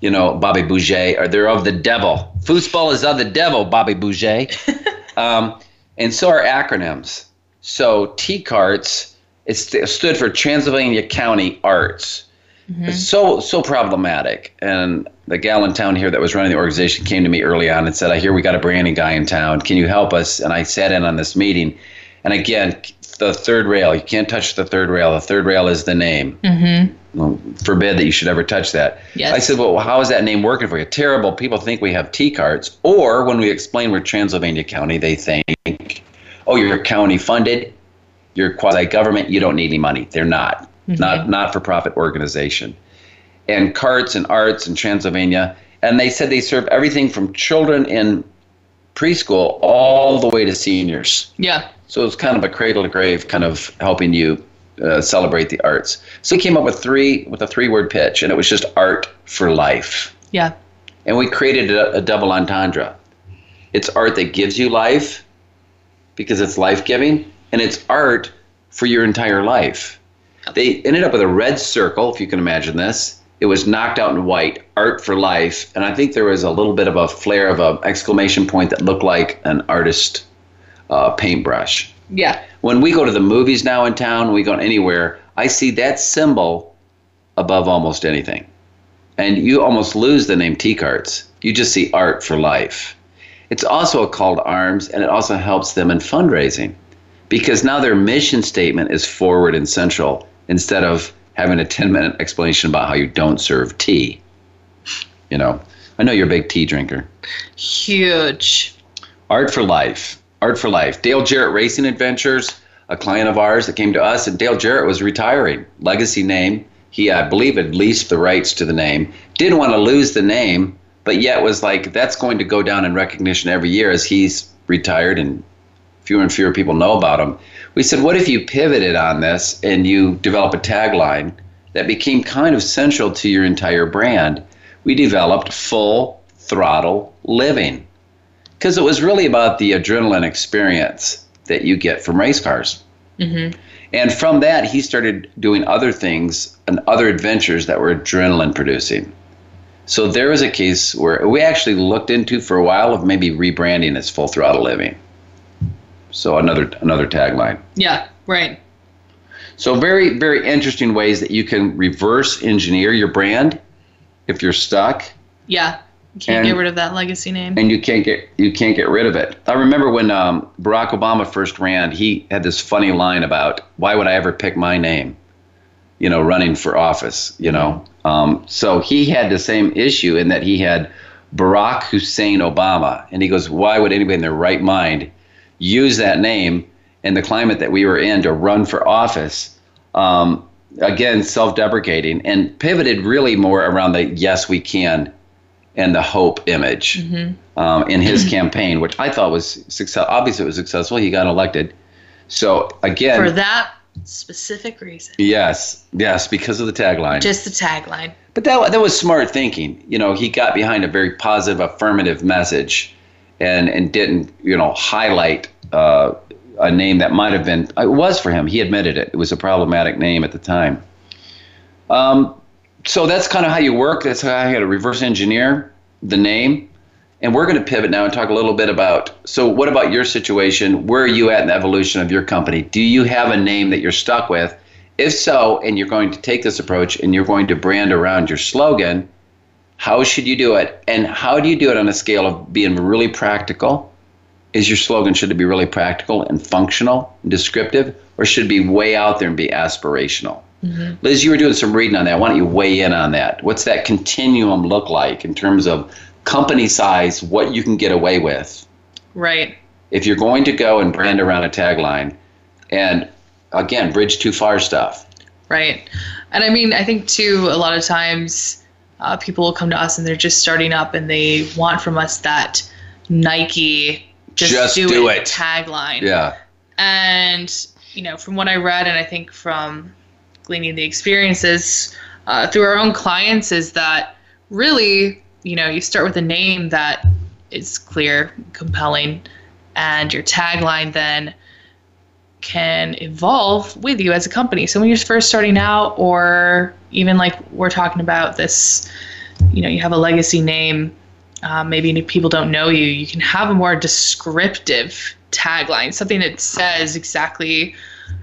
You know, Bobby Boucher, or they're of the devil. Foosball is of the devil, Bobby Boucher. [laughs] um, and so are acronyms. So T carts, it st- stood for Transylvania County Arts. It's so so problematic. And the gal in town here that was running the organization came to me early on and said, "I hear we got a branding guy in town. Can you help us?" And I sat in on this meeting. And again, the third rail, you can't touch the third rail. The third rail is the name. Mm-hmm. Well, forbid that you should ever touch that. Yes. I said, well, how is that name working for you? Terrible. People think we have T cards. Or when we explain we're Transylvania County, they think, oh, you're county funded, you're quasi government, you don't need any money. They're not. Not not for profit organization. And carts and arts in Transylvania. And they said they serve everything from children in preschool all the way to seniors. Yeah. So it's kind of a cradle to grave, kind of helping you uh, celebrate the arts. So he came up with three with a three word pitch, and it was just art for life. Yeah. And we created a, a double entendre. It's art that gives you life because it's life giving, and it's art for your entire life. They ended up with a red circle, if you can imagine this. It was knocked out in white, art for life, and I think there was a little bit of a flare of an exclamation point that looked like an artist uh, paintbrush. Yeah. When we go to the movies now in town, we go anywhere, I see that symbol above almost anything. and you almost lose the name T Carts. You just see art for life. It's also a call to arms, and it also helps them in fundraising because now their mission statement is forward and central instead of having a 10 minute explanation about how you don't serve tea. You know, I know you're a big tea drinker. Huge. Art for Life. Art for Life. Dale Jarrett Racing Adventures, a client of ours that came to us, and Dale Jarrett was retiring. Legacy name. He, I believe, had leased the rights to the name. Didn't want to lose the name, but yet was like, that's going to go down in recognition every year as he's retired and fewer and fewer people know about him. We said, what if you pivoted on this and you develop a tagline that became kind of central to your entire brand? We developed full throttle living because it was really about the adrenaline experience that you get from race cars. Mm-hmm. And from that, he started doing other things and other adventures that were adrenaline producing. So there was a case where we actually looked into for a while of maybe rebranding as Full Throttle Living. So another another tagline. Yeah, right. So very very interesting ways that you can reverse engineer your brand if you're stuck Yeah. You can't And- get rid of that legacy name. and you can't get you can't get rid of it. I remember when um, Barack Obama first ran, he had this funny line about why would I ever pick my name, you know, running for office, you know. Um, so he had the same issue in that he had Barack Hussein Obama, and he goes, why would anybody in their right mind use that name in the climate that we were in to run for office? Um, again, self-deprecating and pivoted really more around the yes we can and the hope image um, in his [clears throat] campaign, which I thought was success. Obviously, it was successful. He got elected. So again, For that specific reason. yes, yes, because of the tagline. Just the tagline. but that that was smart thinking. You know, he got behind a very positive, affirmative message, and and didn't you know highlight uh, a name that might have been it was for him. He admitted it. It was a problematic name at the time. Um, so that's kind of how you work. That's how I had to reverse engineer the name. And we're going to pivot now and talk a little bit about. So, what about your situation? Where are you at in the evolution of your company? Do you have a name that you're stuck with? If so, and you're going to take this approach and you're going to brand around your slogan, how should you do it? And how do you do it on a scale of being really practical? Is your slogan should it be really practical and functional and descriptive, or should it be way out there and be aspirational? Mm-hmm. Liz, you were doing some reading on that. Why don't you weigh in on that? What's that continuum look like in terms of company size, what you can get away with? Right. If you're going to go and brand around a tagline, and again, bridge too far stuff. Right. And I mean, I think too, a lot of times uh, people will come to us and they're just starting up and they want from us that Nike just, Just do, do it, it. tagline. Yeah. And, you know, from what I read and I think from gleaning the experiences uh, through our own clients, is that really, you know, you start with a name that is clear, compelling, and your tagline then can evolve with you as a company. So when you're first starting out, or even like we're talking about this, you know, you have a legacy name, uh, maybe people don't know you, you can have a more descriptive tagline, something that says exactly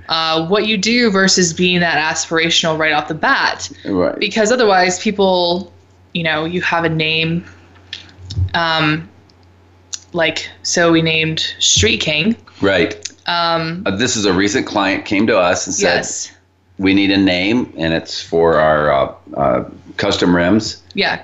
uh, what you do versus being that aspirational right off the bat. Right. Because otherwise, people, you know, you have a name. Um, like so, we named Street King. Right. Um, Uh, this is a recent client came to us and said, yes. We need a name, and it's for our uh, uh, custom rims. Yeah.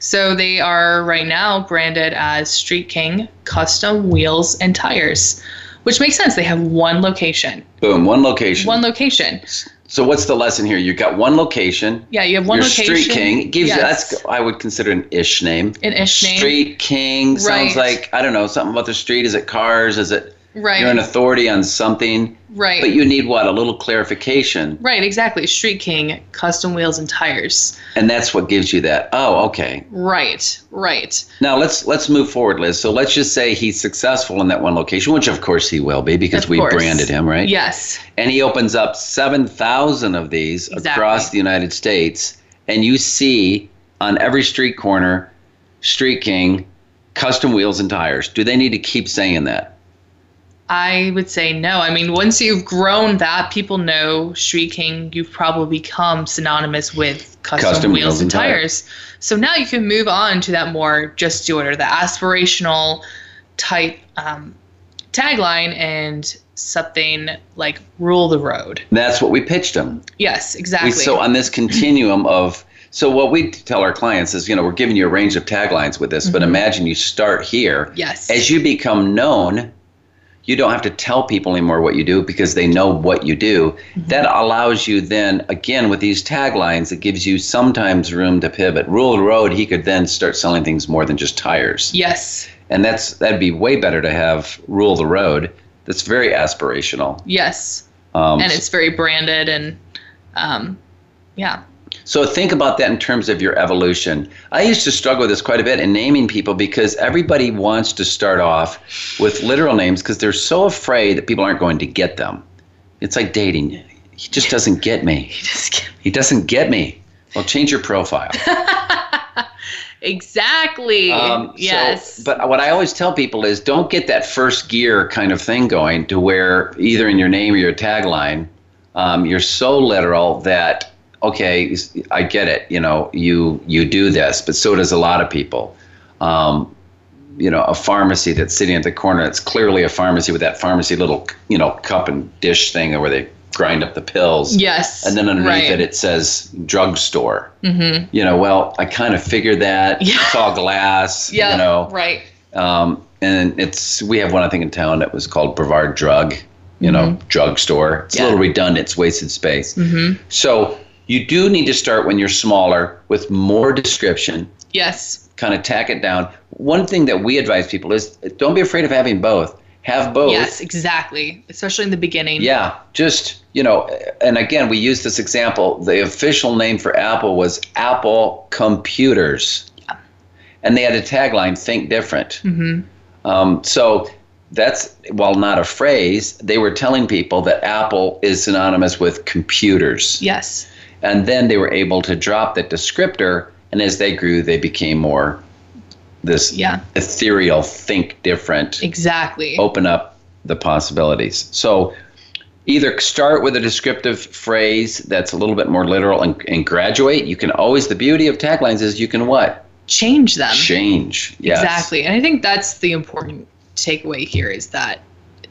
So they are right now branded as Street King Custom Wheels and Tires, which makes sense. They have one location. Boom, one location. One location. so what's the lesson here? You've got one location. Yeah, you have one Your location. Street King it gives you that's I would consider an ish name. An ish name. Street King sounds Right. like I don't know something about the street. Is it cars? Is it Right. you're an authority on something? Right. But you need what a little clarification, Right, exactly. Street King Custom Wheels and Tires. and that's what gives you that. Oh, okay. Right, right. Now let's let's move forward, Liz. So let's just say he's successful in that one location, which of course he will be because we branded him, right? Yes. and he opens up 7,000 of these Exactly. across the United States. And you see on every street corner, Street King, custom wheels and tires. Do they need to keep saying that? I would say no. I mean, once you've grown that, people know Street King, you've probably become synonymous with custom, Custom wheels, wheels and and tires. So now you can move on to that more just do it or the aspirational type um, tagline and something like rule the road. That's what we pitched them. Yes, exactly. We, so on this continuum of so what we tell our clients is, you know, we're giving you a range of taglines with this, but imagine you start here. yes. As you become known, you don't have to tell people anymore what you do because they know what you do. That allows you then, again, with these taglines, it gives you sometimes room to pivot. Rule of the road, he could then start selling things more than just tires. yes. And that's that'd be way better to have rule the road. That's very aspirational. Yes. Um, and it's very branded and um, yeah. So think about that in terms of your evolution. I used to struggle with this quite a bit in naming people because everybody wants to start off with literal names because they're so afraid that people aren't going to get them. It's like dating. He just doesn't get me. [laughs] Just He doesn't get me. Well, change your profile. [laughs] Exactly. Um, so- yes. but what I always tell people is don't get that first gear kind of thing going to where either in your name or your tagline, um, you're so literal that okay, I get it. You know, you you do this, but so does a lot of people. Um, you know, a pharmacy that's sitting at the corner. It's clearly a pharmacy with that pharmacy little you know cup and dish thing where they grind up the pills. yes. And then underneath right. it, it says drugstore. Mm-hmm. You know, well, I kind of figured that. Yeah. It's all glass. yeah. You know, Right. um, and it's we have one I think in town that was called Brevard Drug. You know, drugstore. It's Mm-hmm. Yeah. a little redundant. It's wasted space. Mm-hmm. So you do need to start when you're smaller with more description. Yes. Kind of tack it down. One thing that we advise people is don't be afraid of having both. Have both. Yes. Exactly. Especially in the beginning. Yeah, just, you know, and again, we use this example. The official name for Apple was Apple Computers. And they had a tagline, Think Different. Mm-hmm. Um, so that's, while not a phrase, they were telling people that Apple is synonymous with computers. Yes. And then they were able to drop that descriptor. And as they grew, they became more this Yeah. ethereal, think different Exactly. open up the possibilities. So either start with a descriptive phrase that's a little bit more literal and, and graduate. You can always, the beauty of taglines is you can what? Change them. Change. Yes. Exactly. And I think that's the important takeaway here is that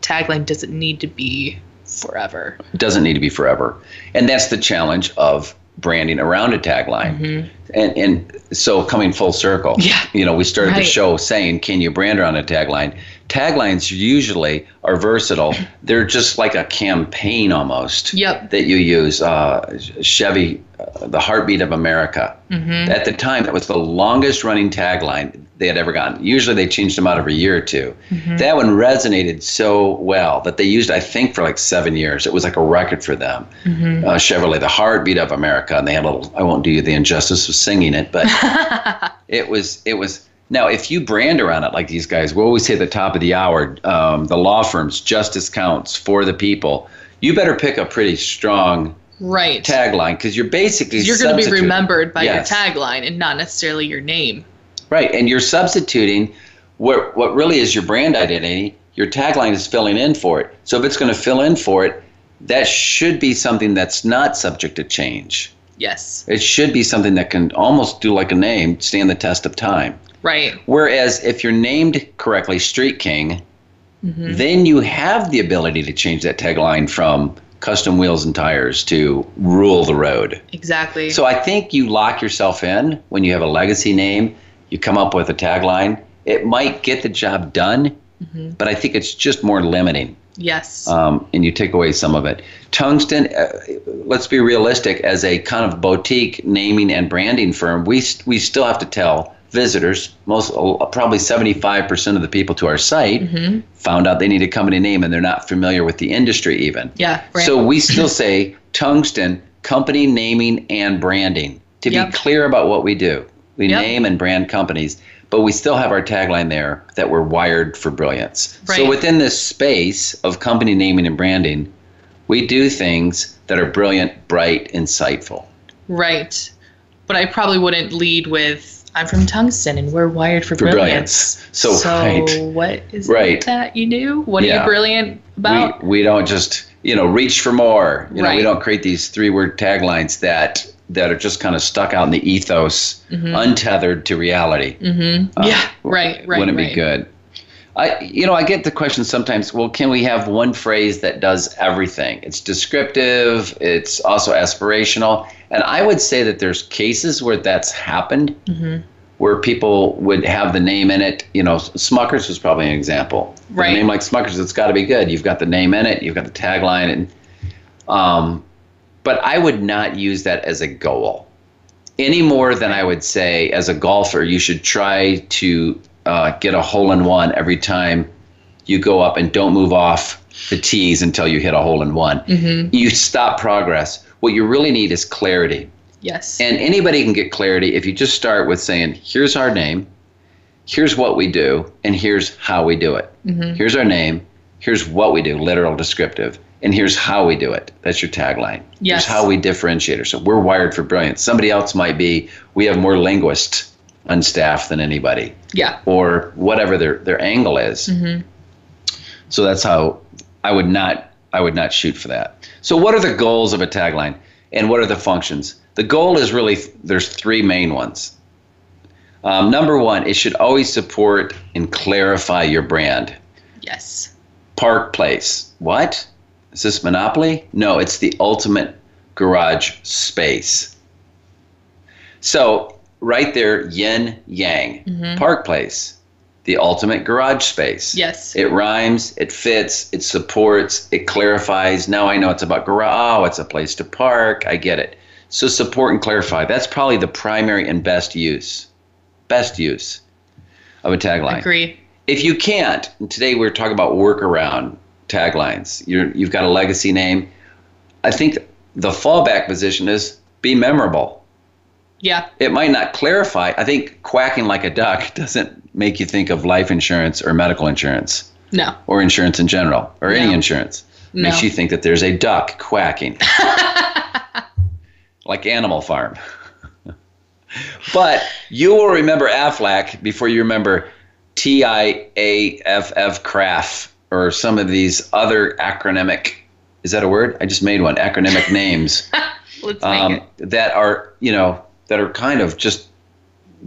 tagline doesn't need to be forever. It doesn't need to be forever. And that's the challenge of branding around a tagline. And, and so coming full circle, Mm-hmm. Yeah. you know, we started the show saying, can you brand around a tagline? Taglines usually are versatile. They're just like a campaign almost Yep. that you use. Uh, Chevy, uh, the heartbeat of America. Mm-hmm. At the time, that was the longest running tagline they had ever gotten. Usually they changed them out every year or 2 Mm-hmm. That one resonated so well that they used, I think, for like seven years. It was like a record for them. Mm-hmm. Uh, Chevrolet, the heartbeat of America, and they had a little. I won't do you the injustice of singing it, but [laughs] it was it was. Now, if you brand around it like these guys, we always say at the top of the hour, um, the law firms, justice counts for the people. You better pick a pretty strong Right. tagline because you're basically You're going to be remembered by Yes. your tagline and not necessarily your name. Right, and you're substituting what what really is your brand identity. Your tagline is filling in for it. So if it's going to fill in for it, that should be something that's not subject to change. Yes. It should be something that can almost do like a name, stand the test of time. Right. Whereas if you're named correctly Street King, then you have the ability to change that tagline from custom wheels and tires to rule the road. Exactly. So I think you lock yourself in when you have a legacy name, you come up with a tagline. It might get the job done, but I think it's just more limiting yes. um, and you take away some of it. Tungsten, uh, let's be realistic, as a kind of boutique naming and branding firm, we, we still have to tell visitors, most uh, probably 75% of the people to our site found out they need a company name and they're not familiar with the industry even. yeah. Right. So we still say Tungsten, company naming and branding to Yep. be clear about what we do. We Yep. name and brand companies, but we still have our tagline there that we're wired for brilliance. So within this space of company naming and branding, we do things that are brilliant, bright, insightful. Right. But I probably wouldn't lead with I'm from Tungsten and we're wired for, For brilliance. brilliance. So, right. what is Right. that you do? What are you brilliant about? we, we don't just you know reach for more you know we don't create these three word taglines that that are just kind of stuck out in the ethos untethered to reality mm-hmm. Uh, yeah, right, right. wouldn't right. be good i you know i get the question sometimes well can we have one phrase that does everything it's descriptive it's also aspirational and i would say that there's cases where that's happened Mm-hmm. where people would have the name in it you know smuckers was probably an example Right. a name like smuckers it's got to be good you've got the name in it you've got the tagline and um but i would not use that as a goal any more than I would say as a golfer, you should try to uh, get a hole in one every time you go up and don't move off the tees until you hit a hole in one. You stop progress. What you really need is clarity. Yes. And anybody can get clarity if you just start with saying, here's our name, here's what we do, and here's how we do it. Here's our name, here's what we do, literal descriptive, and here's how we do it. That's your tagline. Yes. Here's how we differentiate ourselves. We're wired for brilliance. Somebody else might be, we have more linguists on staff than anybody, yeah. or whatever their, their angle is. Hmm. So that's how I would not I would not shoot for that. So what are the goals of a tagline and what are the functions? The goal is really there's three main ones. Um, number one, it should always support and clarify your brand. Yes. Park Place. What? Is this Monopoly? No, it's the ultimate garage space. So, right there, yin yang. Park Place, the ultimate garage space. Yes. It rhymes, it fits, it supports, it clarifies. Now I know it's about garage. Oh, it's a place to park. I get it. So, support and clarify. That's probably the primary and best use. Best use of a tagline Agree. if you can't, and today we're talking about workaround taglines. You're, you've got a legacy name. I think the fallback position is be memorable. Yeah. It might not clarify. I think quacking like a duck [laughs] doesn't make you think of life insurance or medical insurance No. or insurance in general or any No. insurance. Makes you think that there's a duck quacking, [laughs] like Animal Farm. [laughs] but you will remember Aflac before you remember T I A F F Craft or some of these other acronymic. Is that a word? I just made one. Acronymic [laughs] names Let's make um, it. that are you know that are kind of just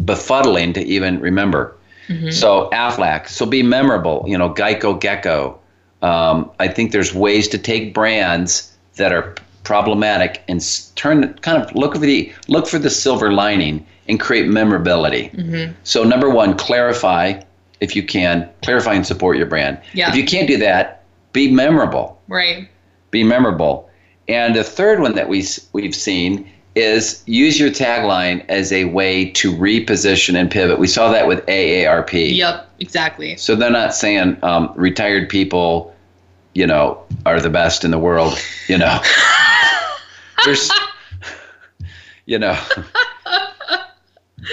befuddling to even remember. So Aflac, so be memorable. You know, Geico Gecko. Um, I think there's ways to take brands that are problematic and turn kind of look for the look for the silver lining and create memorability. So number one, clarify if you can clarify and support your brand. Yeah. If you can't do that, be memorable Right. be memorable. And the third one that we we've seen is use your tagline as a way to reposition and pivot. We saw that with AARP. Yep. Exactly. So they're not saying um, retired people, you know, are the best in the world. You know, [laughs] there's, you know, [laughs]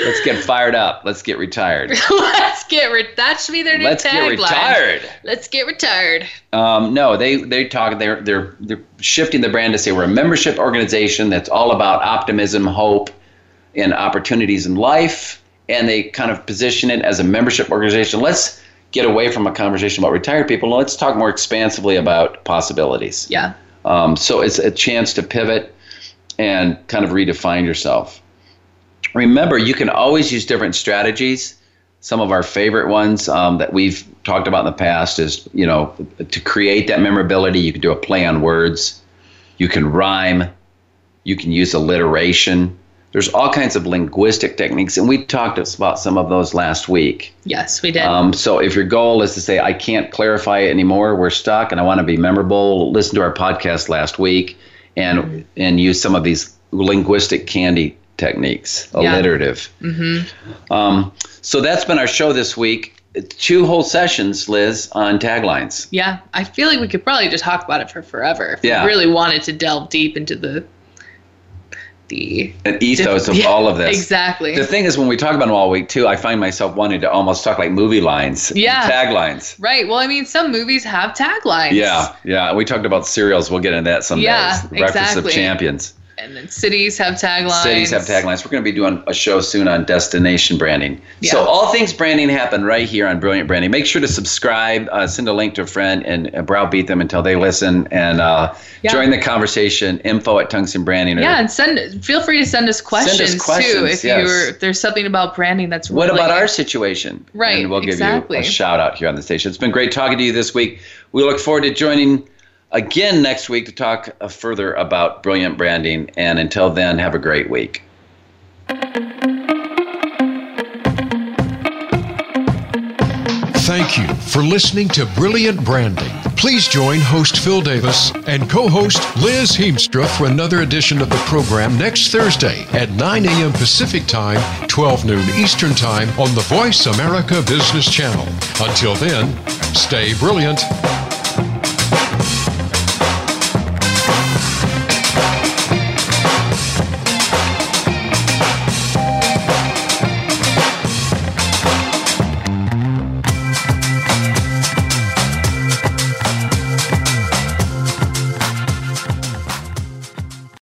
let's get fired up. Let's get retired. [laughs] Let's get re- that should be their new Let's get tagline. retired. Let's get retired. Um, no, they they talk. They're they're they're shifting the brand to say we're a membership organization that's all about optimism, hope, and opportunities in life. And they kind of position it as a membership organization. Let's get away from a conversation about retired people and let's talk more expansively about possibilities. Yeah. Um, so it's a chance to pivot and kind of redefine yourself. Remember, you can always use different strategies. Some of our favorite ones um, that we've talked about in the past is, you know, to create that memorability, you can do a play on words, you can rhyme, you can use alliteration. There's all kinds of linguistic techniques, and we talked about some of those last week. Yes, we did. Um, so if your goal is to say, I can't clarify it anymore, we're stuck, and I want to be memorable, listen to our podcast last week and and use some of these linguistic candy techniques, Yeah. alliterative. Um, so that's been our show this week. Two whole sessions, Liz, on taglines. yeah. I feel like we could probably just talk about it for forever if Yeah. we really wanted to delve deep into the the An ethos of [laughs] all of this. Exactly. The thing is, when we talk about them all week too, I find myself wanting to almost talk like movie lines, Yeah. taglines. right. Well, I mean, some movies have taglines. Yeah, yeah. We talked about cereals. We'll get into that someday. Yeah, Breakfast of. Champions. And then cities have taglines. Cities have taglines. We're going to be doing a show soon on destination branding. Yeah. So all things branding happen right here on Brilliant Branding. Make sure to subscribe, uh, send a link to a friend, and uh, browbeat them until they listen and uh, Yeah. join the conversation. Info at Tungsten Branding. or- Yeah, and send. Feel free to send us questions, questions, too. If yes. you're if there's something about branding that's What really about our situation? Right, And we'll give exactly. you a shout out here on the station. It's been great talking to you this week. We look forward to joining again next week to talk uh, further about brilliant branding. And until then, have a great week. Thank you for listening to Brilliant Branding. Please join host Phil Davis and co host Liz Heemstra for another edition of the program next Thursday at 9 a.m. Pacific Time, 12 noon Eastern Time on the Voice America Business Channel. Until then, stay brilliant.